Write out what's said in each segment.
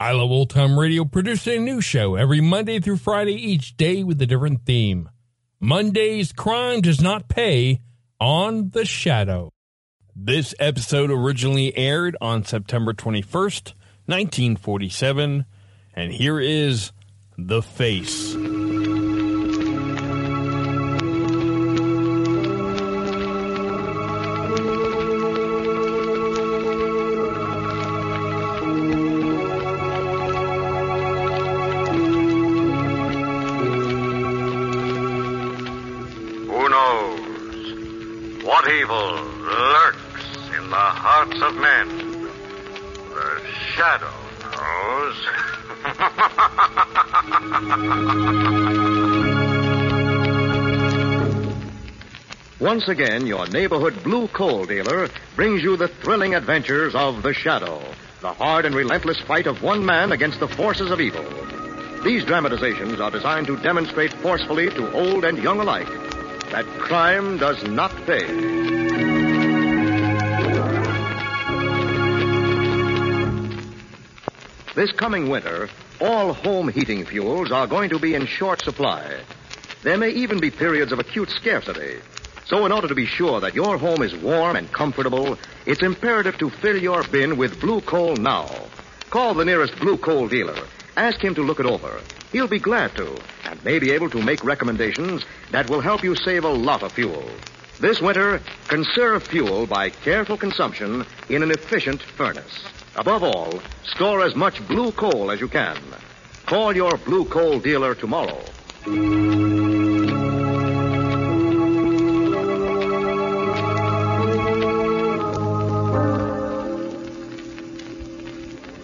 I Love Old Time Radio produces a new show every Monday through Friday, each day with a different theme. Monday's Crime Does Not Pay on The Shadow. This episode originally aired on September 21st, 1947, and here is The Face. Once again, your neighborhood blue coal dealer brings you the thrilling adventures of The Shadow, the hard and relentless fight of one man against the forces of evil. These dramatizations are designed to demonstrate forcefully to old and young alike that crime does not pay. This coming winter, all home heating fuels are going to be in short supply. There may even be periods of acute scarcity. So, in order to be sure that your home is warm and comfortable, it's imperative to fill your bin with blue coal now. Call the nearest blue coal dealer. Ask him to look it over. He'll be glad to, and may be able to make recommendations that will help you save a lot of fuel. This winter, conserve fuel by careful consumption in an efficient furnace. Above all, store as much blue coal as you can. Call your blue coal dealer tomorrow.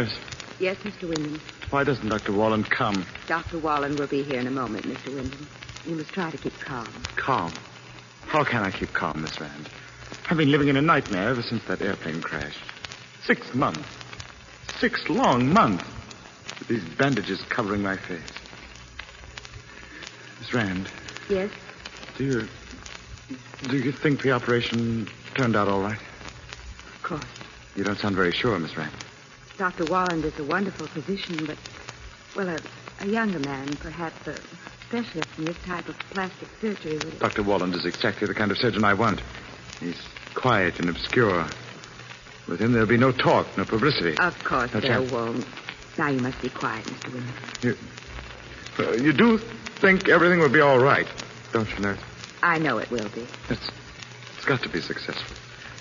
Nurse, Yes, Mr. Wyndham. why doesn't Dr. Wallen come? Dr. Wallen will be here in a moment, Mr. Wyndham. You must try to keep calm. Calm. How can I keep calm, Miss Rand? I've been living in a nightmare ever since that airplane crashed. Six months. Six long months. With these bandages covering my face. Miss Rand, Yes? do you. Do you think the operation turned out all right? Of course. You don't sound very sure, Miss Rand. Dr. Walland is a wonderful physician, but, well, a, a younger man, perhaps a specialist in this type of plastic surgery would. Dr. Walland is exactly the kind of surgeon I want. He's quiet and obscure. With him, there'll be no talk, no publicity. Of course That's there right. won't. Now you must be quiet, Mr. Wyndham. You, uh, you do think everything will be all right, don't you, nurse? I know it will be. It's, it's got to be successful.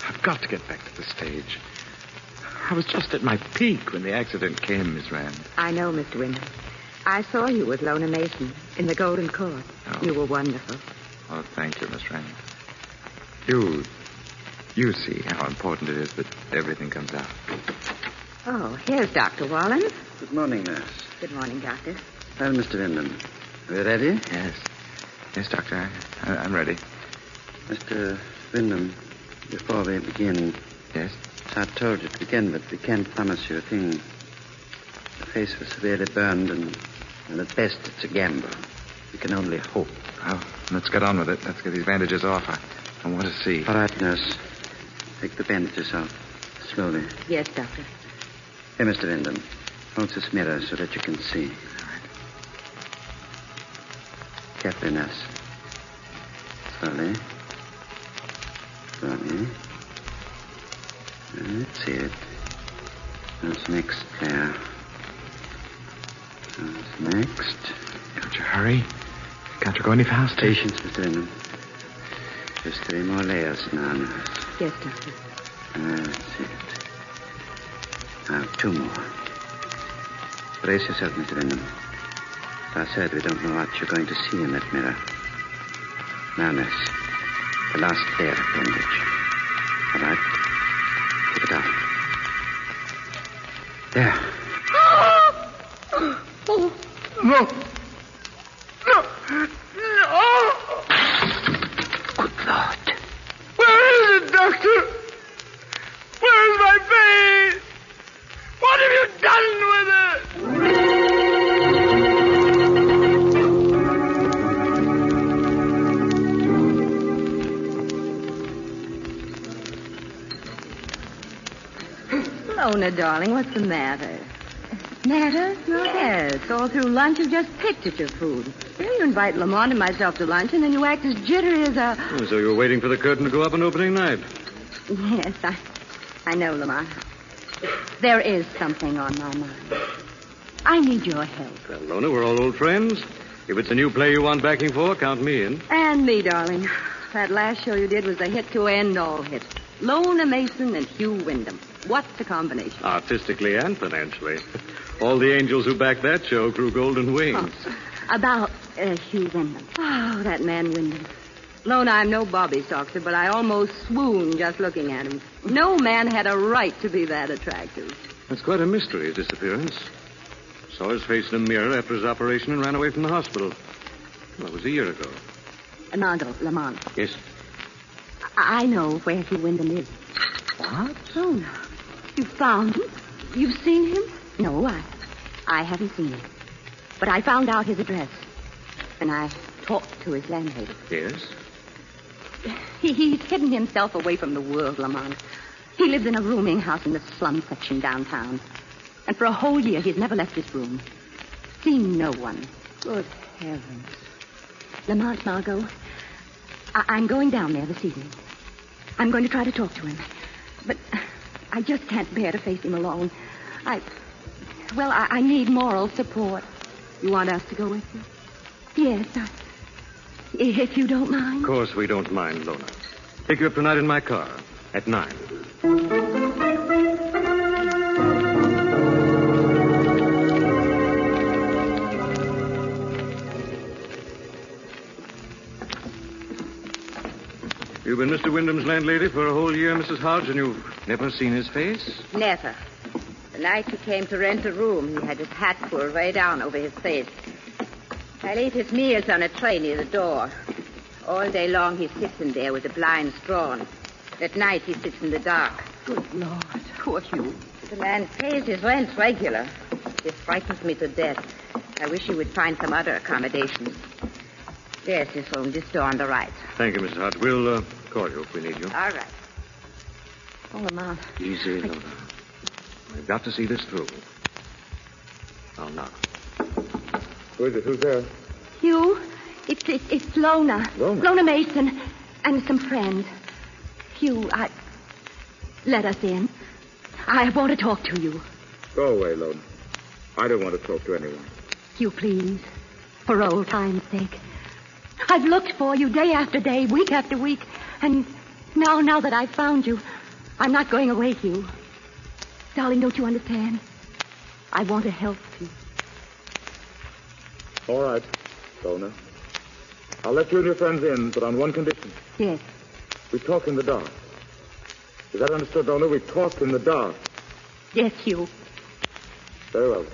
I've got to get back to the stage. I was just at my peak when the accident came, Miss Rand. I know, Mr. Wyndham. I saw you with Lona Mason in the Golden Court. Oh. You were wonderful. Oh, thank you, Miss Rand. You, you see how important it is that everything comes out. Oh, here's Dr. Wallen. Good morning, nurse. Good morning, Doctor. Well, Mr. Wyndham, are you ready? Yes. Yes, Doctor. I, I'm ready. Mr. Wyndham, Before we begin, Yes? I told you to begin, but we can't promise you a thing. The face was severely burned, and, and at best it's a gamble. We can only hope. Well, let's get on with it. Let's get these bandages off. I, I want to see. All right, nurse. Take the bandages off. Slowly. Yes, Doctor. Here, Mr. Wyndham. Hold this mirror so that you can see. All right. Carefully, nurse. Slowly. Slowly. That's it. That's next, Claire. That's next. Don't you hurry. Can't you go any faster? Patience, Mr. Wyndham. Just three more layers now, nurse. Yes, Doctor. That's it. Now, two more. Brace yourself, Mr. Wyndham. As I said, we don't know what you're going to see in that mirror. Now, nurse, the last layer of bandage. All right. There. Darling, what's the matter? Matter? Yes, all through lunch you've just picked at your food. Well, you invite Lamont and myself to lunch, and then you act as jittery as a... Oh, so you were waiting for the curtain to go up on opening night. Yes, I, I know, Lamont. There is something on my mind. I need your help. Well, Lona, we're all old friends. If it's a new play you want backing for, count me in. And me, darling. That last show you did was a hit to end all hits. Lona Mason and Hugh Wyndham. What's a combination? Artistically and financially. All the angels who backed that show grew golden wings. About uh, Hugh Wyndham. Oh, that man Wyndham. Lona, I'm no Bobby Soxer, but I almost swooned just looking at him. No man had a right to be that attractive. That's quite a mystery, his disappearance. Saw his face in a mirror after his operation and ran away from the hospital. Well, it was a year ago. Armando, Lamont, Yes? I know where Hugh Wyndham is. What? Lona, you found him? You've seen him? No, I, I haven't seen him. But I found out his address. And I talked to his landlady. Yes? He, he's hidden himself away from the world, Lamont. He lives in a rooming house in the slum section downtown. And for a whole year, he's never left his room. Seen no one. Good heavens. Lamont, Margot, I- I'm going down there this evening. I'm going to try to talk to him. But I just can't bear to face him alone. I. Well, I, I need moral support. You want us to go with you? Yes, I, if you don't mind. Of course we don't mind, Lona. Take you up tonight in my car at nine. You've been Mr. Wyndham's landlady for a whole year, Mrs. Hodge, and you've never seen his face? Never. The night he came to rent a room, he had his hat pulled way down over his face. I'll eat his meals on a tray near the door. All day long he sits in there with the blinds drawn. At night he sits in the dark. Good Lord. Poor Hugh. The man pays his rent regular. This frightens me to death. I wish he would find some other accommodation. There's his room, this door on the right. Thank you, Mrs. Hodge. We'll uh, call you if we need you. All right. Oh, Lamont. Easy, Lona. We've got to see this through. I'll knock. Who is it? Who's there? Hugh, it's, it's, it's Lona. Lona? Mason and some friends. Hugh, I... Let us in. I want to talk to you. Go away, Lona. I don't want to talk to anyone. Hugh, please. For old time's sake. I've looked for you day after day, week after week. And now, now that I've found you, I'm not going away, Hugh. Darling, don't you understand? I want to help you. All right, Lona. I'll let you and your friends in, but on one condition. Yes. We talk in the dark. Is that understood, Lona? We talk in the dark. Yes, Hugh. Very well.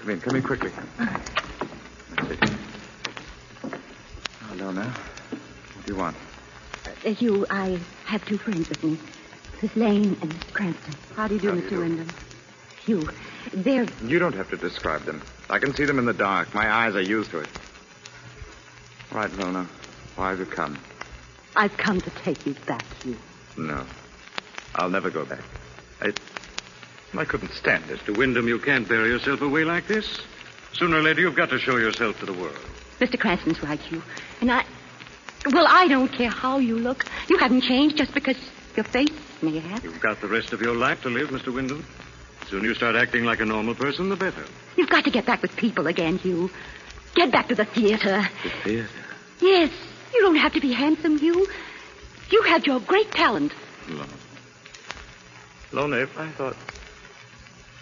Come in. Come in quickly. That's it. Now, Lona, what do you want? Uh, Hugh, I have two friends with me. Miss Lane and Miss Cranston. How do you do, How do you Mr. do? Wyndham? Hugh, they're... You don't have to describe them. I can see them in the dark. My eyes are used to it. All right, Lona. Why have you come? I've come to take you back, Hugh. No. I'll never go back. I. I couldn't stand it. Mr. Wyndham, you can't bury yourself away like this. Sooner or later, you've got to show yourself to the world. Mr. Cranston's right, Hugh. And I... Well, I don't care how you look. You haven't changed just because your face may have. You've got the rest of your life to live, Mr. Wyndham. The sooner you start acting like a normal person, the better. You've got to get back with people again, Hugh. Get back to the theater. The theater. Yes, you don't have to be handsome, Hugh. You have your great talent. Lona. Lona, if I thought.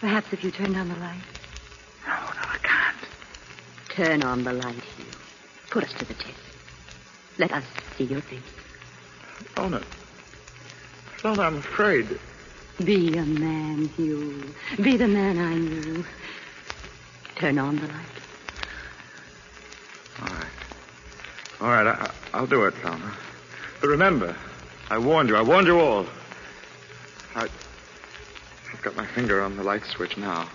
Perhaps if you turn on the light. No, no, I can't. Turn on the light, Hugh. Put us to the test. Let us see your face. Oh, Lona. Lona, I'm afraid. Be a man, Hugh. Be the man I knew. Turn on the light. All right. All right, I, I'll do it, Lona. But remember, I warned you. I warned you all. I, I've got my finger on the light switch now.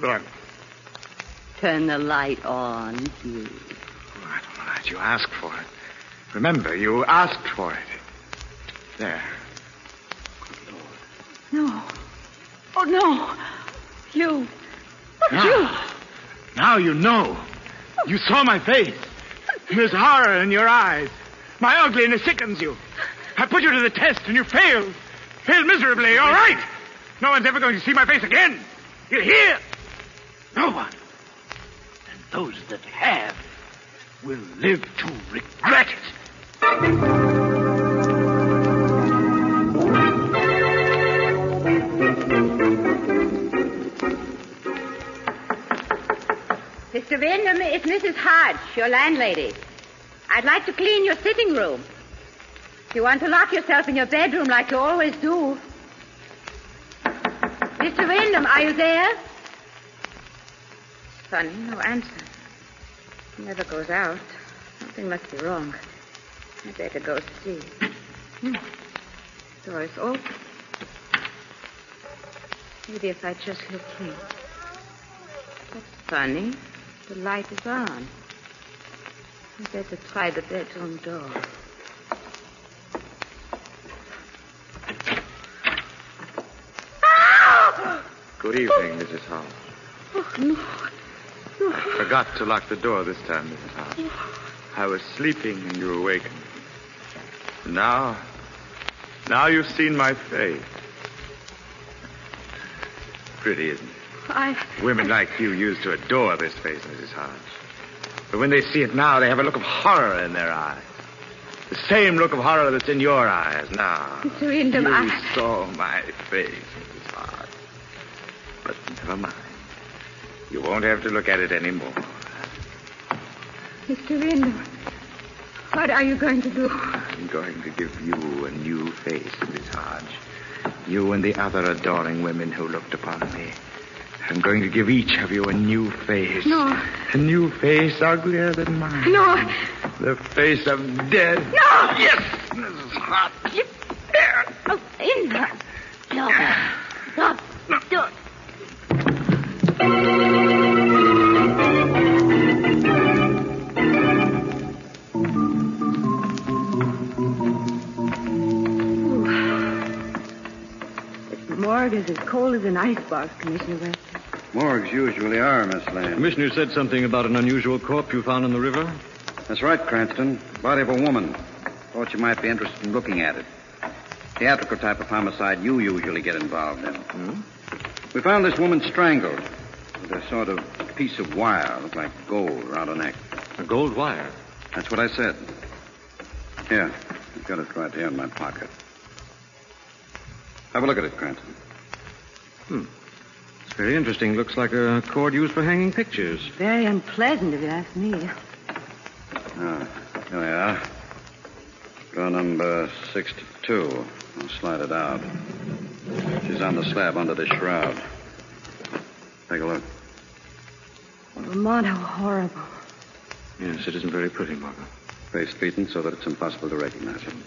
But I'm. Turn the light on, Hugh. All right, all right. You asked for it. Remember, you asked for it. There. No. Oh, no. You. Oh, Now, Hugh. now you know. You saw my face. There's horror in your eyes. My ugliness sickens you. I put you to the test and you failed. Failed miserably, all right? No one's ever going to see my face again. You hear? No one. And those that have will live to regret it. Mr. Wyndham, uh, it's Mrs. Hodge, your landlady. I'd like to clean your sitting room. If you want to lock yourself in your bedroom like you always do. Mr. Wyndham, um, are you there? Funny, no answer. He never goes out. Something must be wrong. I'd better go see. Hmm. Door is open. Maybe if I just look in. That's funny. The light is on. I'd better try the bedroom door. Good evening, Mrs. Hall. Oh, no. I forgot to lock the door this time, Mrs. Hall. I was sleeping and you awakened. Now, now you've seen my face. Pretty, isn't it? I. Women like you used to adore this face, Mrs. Hodge. But when they see it now, they have a look of horror in their eyes. The same look of horror that's in your eyes now. Mr. Wyndham, you I. saw my face, Mrs. Hodge. But never mind. You won't have to look at it anymore. Mr. Wyndham, what are you going to do? I'm going to give you a new face, Miss Hodge. You and the other adoring women who looked upon me. I'm going to give each of you a new face. No. A new face uglier than mine. No. The face of death. No. Yes, is as cold as an icebox, Commissioner Weston. Morgues usually are, Miss Lane. Commissioner said something about an unusual corpse you found in the river. That's right, Cranston. Body of a woman. Thought you might be interested in looking at it. Theatrical type of homicide you usually get involved in. Hmm? We found this woman strangled with a sort of piece of wire, looked like gold, around her neck. A gold wire. That's what I said. Here, I've got it right here in my pocket. Have a look at it, Cranston. It's very interesting. Looks like a cord used for hanging pictures. Very unpleasant, if you ask me. Ah, here we are. Draw number 62. I'll slide it out. She's on the slab under the shroud. Take a look. Oh, Lamont, how horrible. Yes, it isn't very pretty, Margot. Face beaten so that it's impossible to recognize him.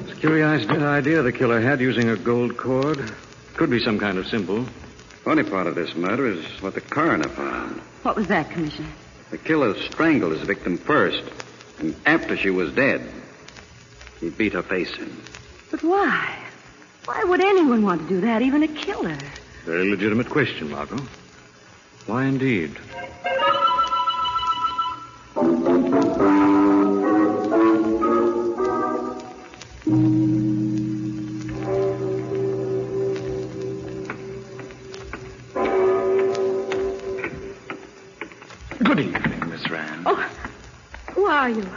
It's a curious idea the killer had using a gold cord. Could be some kind of symbol. Funny part of this murder is what the coroner found. What was that, Commissioner? The killer strangled his victim first, and after she was dead, he beat her face in. But why? Why would anyone want to do that, even a killer? Very legitimate question, Margot. Why indeed? Are you?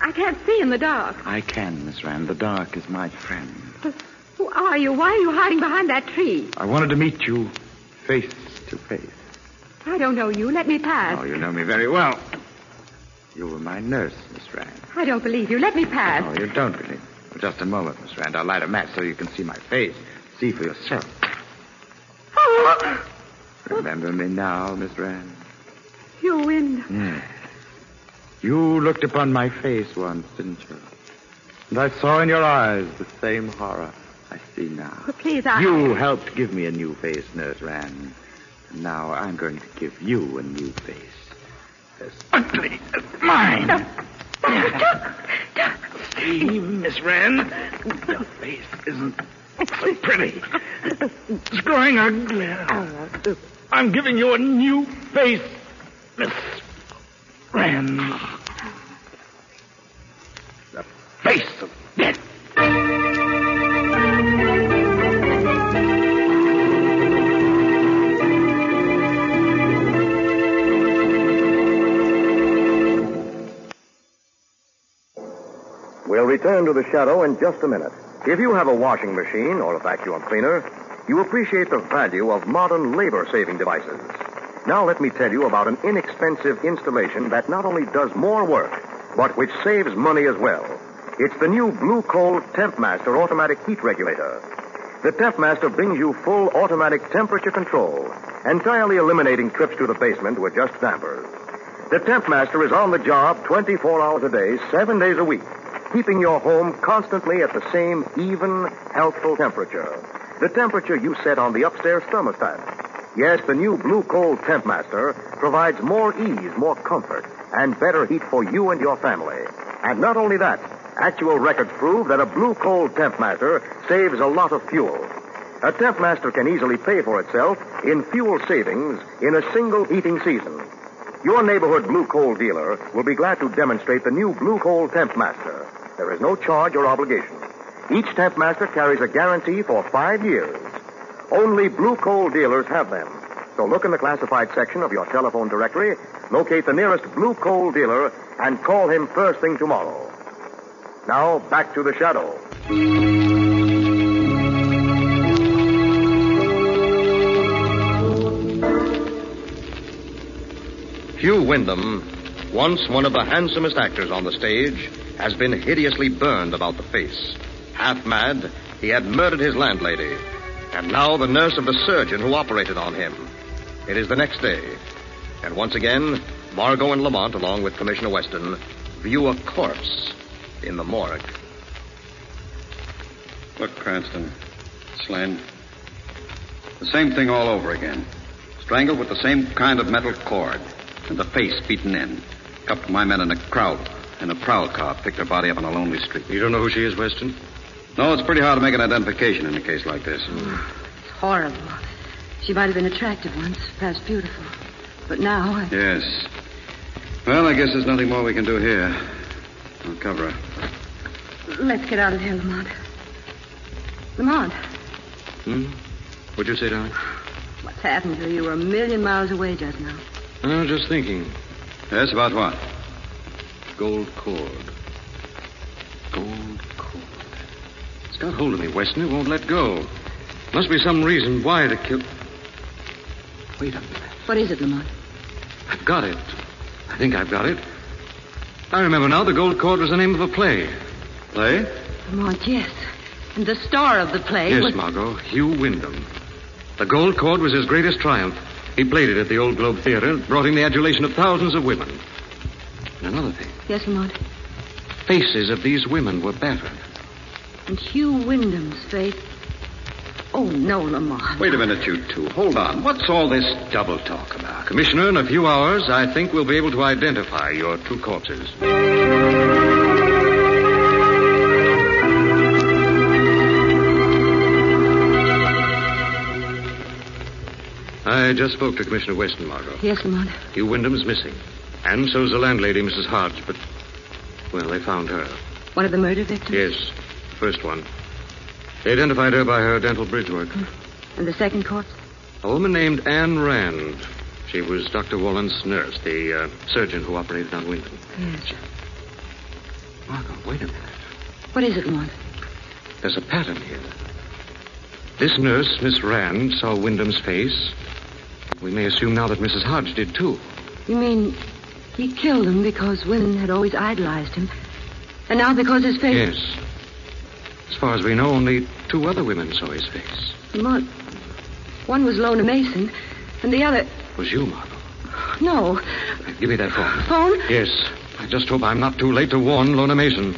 I can't see in the dark. I can, Miss Rand. The dark is my friend. Who are you? Why are you hiding behind that tree? I wanted to meet you face to face. I don't know you. Let me pass. Oh, you know me very well. You were my nurse, Miss Rand. I don't believe you. Let me pass. Oh, you don't believe me. Just a moment, Miss Rand. I'll light a match so you can see my face. See for yourself. Oh, Remember me now, Miss Rand? you win. Yes. You looked upon my face once, didn't you? And I saw in your eyes the same horror I see now. But please, I... You helped give me a new face, Nurse Rand. And now I'm going to give you a new face. As ugly as mine. See, Miss Rand? Your face isn't so pretty. It's growing uglier. I'm giving you a new face, Miss The face of death. We'll return to the shadow in just a minute. If you have a washing machine or a vacuum cleaner, you appreciate the value of modern labor saving devices. Now let me tell you about an inexpensive installation that not only does more work, but which saves money as well. It's the new Blue Coal Temp Master automatic heat regulator. The Temp Master brings you full automatic temperature control, entirely eliminating trips to the basement to adjust dampers. The Temp Master is on the job 24 hours a day, seven days a week, keeping your home constantly at the same even, healthful temperature. The temperature you set on the upstairs thermostat. Yes, the new Blue Coal Tempmaster provides more ease, more comfort, and better heat for you and your family. And not only that, actual records prove that a Blue Coal Tempmaster saves a lot of fuel. A Tempmaster can easily pay for itself in fuel savings in a single heating season. Your neighborhood Blue Coal dealer will be glad to demonstrate the new Blue Coal Tempmaster. There is no charge or obligation. Each Tempmaster carries a guarantee for five years. Only Blue Coal dealers have them. So look in the classified section of your telephone directory, locate the nearest Blue Coal dealer, and call him first thing tomorrow. Now, back to the shadow. Hugh Wyndham, once one of the handsomest actors on the stage, has been hideously burned about the face. Half mad, he had murdered his landlady, and now the nurse of the surgeon who operated on him. It is the next day, and once again, Margot and Lamont, along with Commissioner Weston, view a corpse in the morgue. Look, Cranston. Slim. The same thing all over again. Strangled with the same kind of metal cord. And the face beaten in. Of my men in a crowd, in a prowl car, picked her body up on a lonely street. You don't know who she is, Weston? No, it's pretty hard to make an identification in a case like this. It's horrible. She might have been attractive once, perhaps beautiful. But now, I... Yes. Well, I guess there's nothing more we can do here. I'll cover her. let's get out of here, Lamont. Lamont, Hmm? What'd you say, darling? what's happened to you? You were a million miles away just now. I was just thinking. Yes, about what? Gold cord. It's got hold of me, Weston. It won't let go. Must be some reason why the kill. Wait a minute. What is it, Lamont? I've got it. I think I've got it. I remember now the gold cord was the name of a play. Play? Lamont, yes. And the star of the play Yes, was... Margot. Hugh Wyndham. The gold cord was his greatest triumph. He played it at the Old Globe Theater, brought him the adulation of thousands of women. And another thing. Yes, Lamont. Faces of these women were battered. And Hugh Wyndham's face. Oh, no, Lamont. Wait a minute, you two. Hold on. What's all this double talk about? Commissioner, in a few hours, I think we'll be able to identify your two corpses. I just spoke to Commissioner Weston, Margot. Yes, Lamont. Hugh Wyndham's missing. And so's the landlady, Mrs. Hodge, but, well, they found her. One of the murder victims? Yes, first one. They identified her by her dental bridge work. And the second corpse? A woman named Anne Rand. She was Dr. Wallen's nurse, the uh, surgeon who operated on Wyndham. Yes. Margot, wait a minute. What is it, Lamont? There's a pattern here. This nurse, Miss Rand, saw Wyndham's face. We may assume now that Mrs. Hodge did, too. You mean he killed him because Wynn had always idolized him? And now because his face. Yes. As far as we know, only two other women saw his face. Lamont, one was Lona Mason, and the other. Was you, Margot? No. Give me that phone. Phone? Yes. I just hope I'm not too late to warn Lona Mason.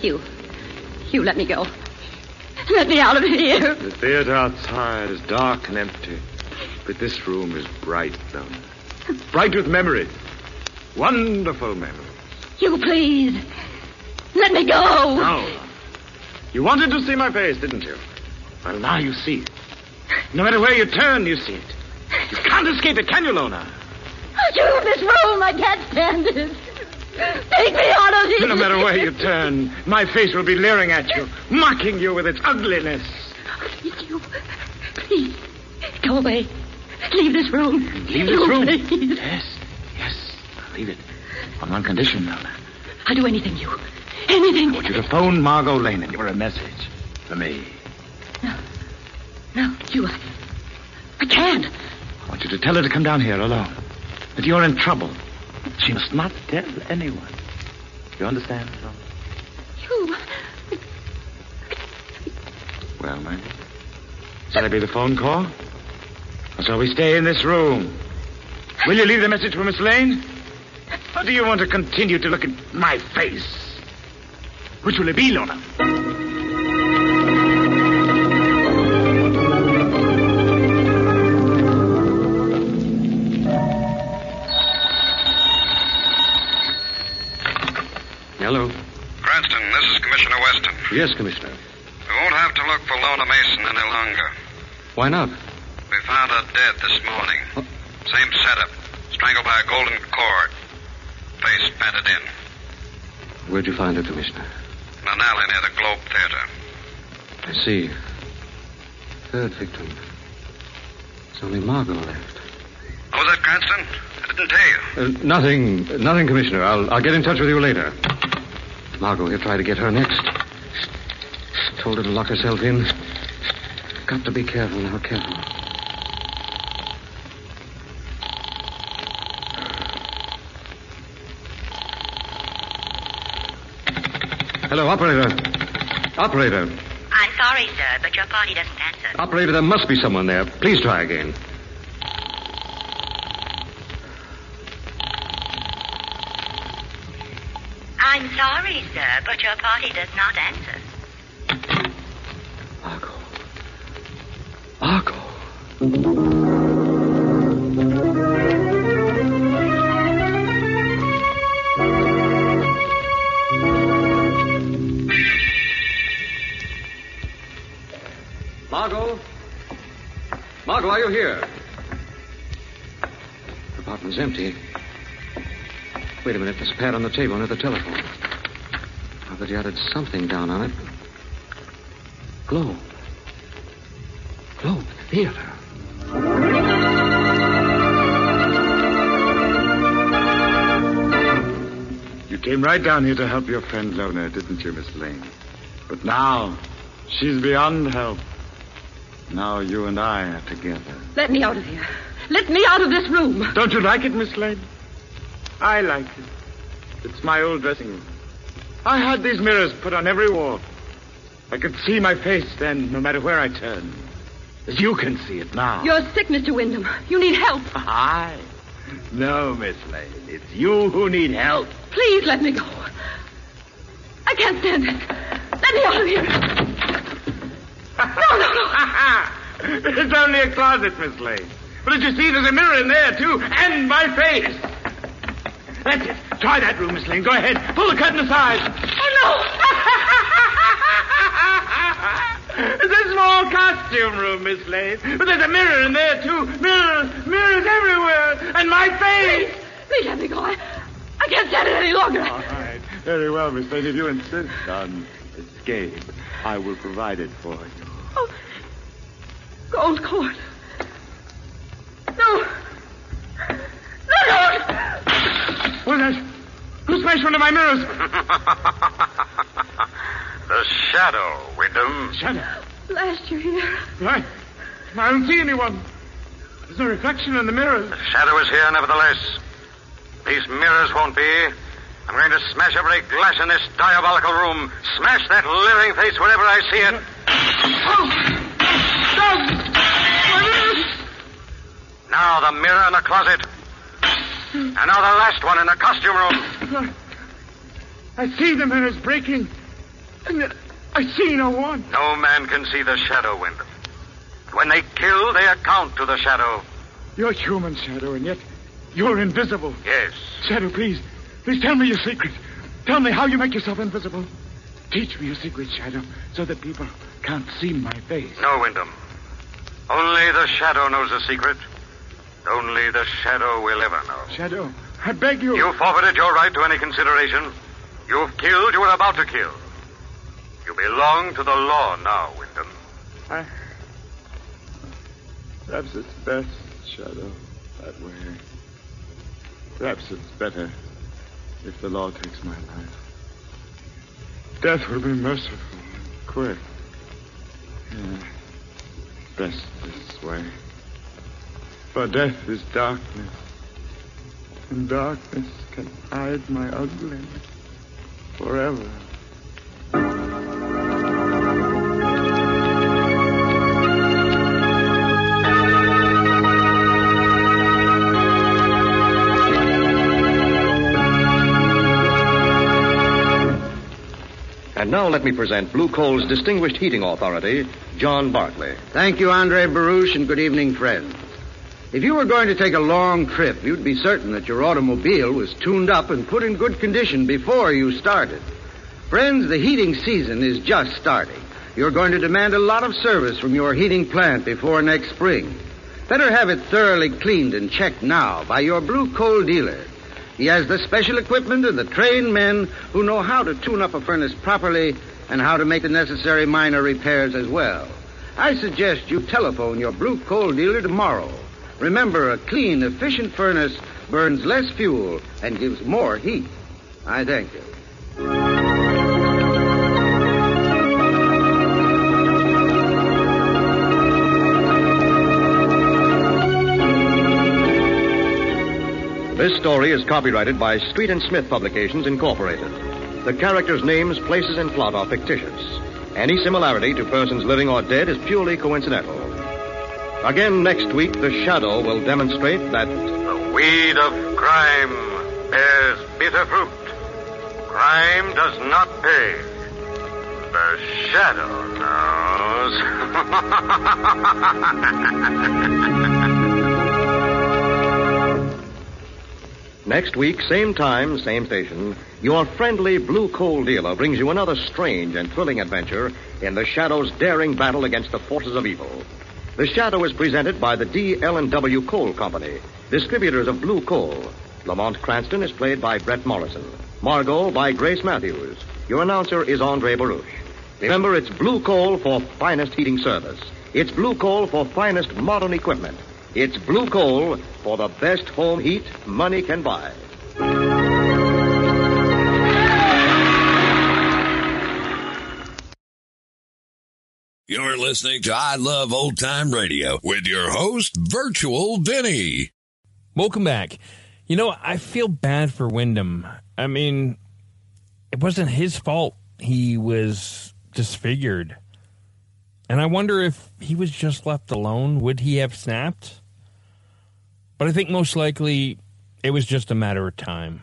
Hugh. Hugh, let me go. Let me out of here. The theater outside is dark and empty, but this room is bright, though. Bright with memories. Wonderful memories. You please. Let me go. No. You wanted to see my face, didn't you? Well, now you see it. No matter where you turn, you see it. You can't escape it, can you, Lona? Oh, Hugh, this room, I can't stand it. Take me out of here. No matter where you turn, my face will be leering at you, mocking you with its ugliness. Hugh, please, go away. Leave this room. Leave this room? Please. Yes, yes. I'll leave it. On one condition, Lona. I'll do anything, you. Anything. I want you to phone Margot Lane and give her a message for me. No, Hugh, I, I can't. I want you to tell her to come down here alone. That you're in trouble. She must not tell anyone. You understand? Lona? Hugh, Well, man. Shall I be the phone call? Or shall we stay in this room? Will you leave the message for Miss Lane? Or do you want to continue to look at my face? Which will it be, Lona? Hello. Cranston, this is Commissioner Weston. Yes, Commissioner. We won't have to look for Lona Mason any longer. Why not? Found her dead this morning. Same setup. Strangled by a golden cord. Face padded in. Where'd you find her, Commissioner? In an alley near the Globe Theater. I see. Third victim. It's only Margot left. What was that, Cranston? I didn't tell you. Uh, nothing, nothing, Commissioner. I'll, I'll get in touch with you later. Margot, he'll try to get her next. Told her to lock herself in. Got to be careful now, careful. Hello, operator. Operator. I'm sorry, sir, but your party doesn't answer. Operator, there must be someone there. Please try again. I'm sorry, sir, but your party does not answer. Pad on the table near the telephone. I bet you added something down on it. Globe. Globe Theater. You came right down here to help your friend Lona, didn't you, Miss Lane? But now, she's beyond help. Now you and I are together. let me out of here. Let me out of this room. Don't you like it, Miss Lane? I like it. It's my old dressing room. I had these mirrors put on every wall. I could see my face then, no matter where I turned. As you can see it now. You're sick, Mr. Wyndham. You need help. I? No, Miss Lane. It's you who need help. Please let me go. I can't stand it. Let me out of here. No, no, no. it's only a closet, Miss Lane. But as you see, there's a mirror in there, too, and my face. That's it. Try that room, Miss Lane. Go ahead. Pull the curtain aside. Oh, no. it's a small costume room, Miss Lane. But there's a mirror in there, too. Mirrors, mirrors everywhere. And my face. no. Please let me go. I, I can't stand it any longer. All right. Very well, Miss Lane. If you insist on escape, I will provide it for you. Oh, gold cord. No. No, no. What's that? Who smashed one of my mirrors? The shadow, Wyndham. Shadow. Last year here. Right. I don't see anyone. There's no reflection in the mirrors. The shadow is here, nevertheless. These mirrors won't be. I'm going to smash every glass in this diabolical room. Smash that leering face wherever I see it. Oh! Now the mirror in the closet. And now the last one in the costume room. I see the mirrors breaking. And yet I see no one. No man can see the shadow, Wyndham. When they kill, they account to the shadow. You're human, Shadow, and yet you're invisible. Yes. Shadow, please. Please tell me your secret. Tell me how you make yourself invisible. Teach me your secret, Shadow, so that people can't see my face. No, Wyndham. Only the shadow knows the secret. Only the shadow will ever know. Shadow, I beg you. You forfeited your right to any consideration. You've killed, you were about to kill. You belong to the law now, Wyndham. I... Perhaps it's best, Shadow, that way. Perhaps it's better if the law takes my life. Death will be merciful and quick. Yeah, best this way. For death is darkness, and darkness can hide my ugliness forever. And now let me present Blue Coal's distinguished heating authority, John Barclay. Thank you, Andre Baruch, and good evening, friends. If you were going to take a long trip, you'd be certain that your automobile was tuned up and put in good condition before you started. Friends, the heating season is just starting. You're going to demand a lot of service from your heating plant before next spring. Better have it thoroughly cleaned and checked now by your Blue Coal dealer. He has the special equipment and the trained men who know how to tune up a furnace properly and how to make the necessary minor repairs as well. I suggest you telephone your Blue Coal dealer tomorrow. Remember, a clean, efficient furnace burns less fuel and gives more heat. I thank you. This story is copyrighted by Street and Smith Publications, Incorporated. The characters' names, places, and plot are fictitious. Any similarity to persons living or dead is purely coincidental. Again, next week, the shadow will demonstrate that The weed of crime bears bitter fruit. Crime does not pay. The shadow knows. next week, same time, same station, your friendly blue coal dealer brings you another strange and thrilling adventure in the Shadow's daring battle against the forces of evil. The Shadow is presented by the D. L. and W. Coal Company, distributors of blue coal. Lamont Cranston is played by Bret Morrison. Margot by Grace Matthews. Your announcer is Andre Baruch. Remember, it's blue coal for finest heating service. It's blue coal for finest modern equipment. It's blue coal for the best home heat money can buy. Listening to I Love Old Time Radio with your host, Virtual Vinny. Welcome back. You know, I feel bad for Wyndham. I mean, it wasn't his fault he was disfigured. And I wonder if he was just left alone, would he have snapped? But I think most likely it was just a matter of time.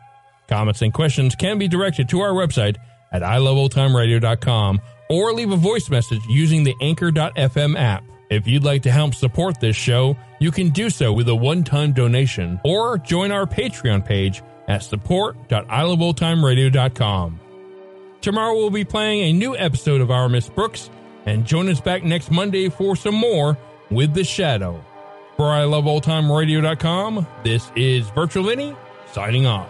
Comments and questions can be directed to our website at iloveoldtimeradio.com or leave a voice message using the Anchor.fm app. If you'd like to help support this show, you can do so with a one-time donation or join our Patreon page at support.iloveoldtimeradio.com. Tomorrow we'll be playing a new episode of Our Miss Brooks, and join us back next Monday for some more with The Shadow. For iloveoldtimeradio.com, this is Virtual Vinny signing off.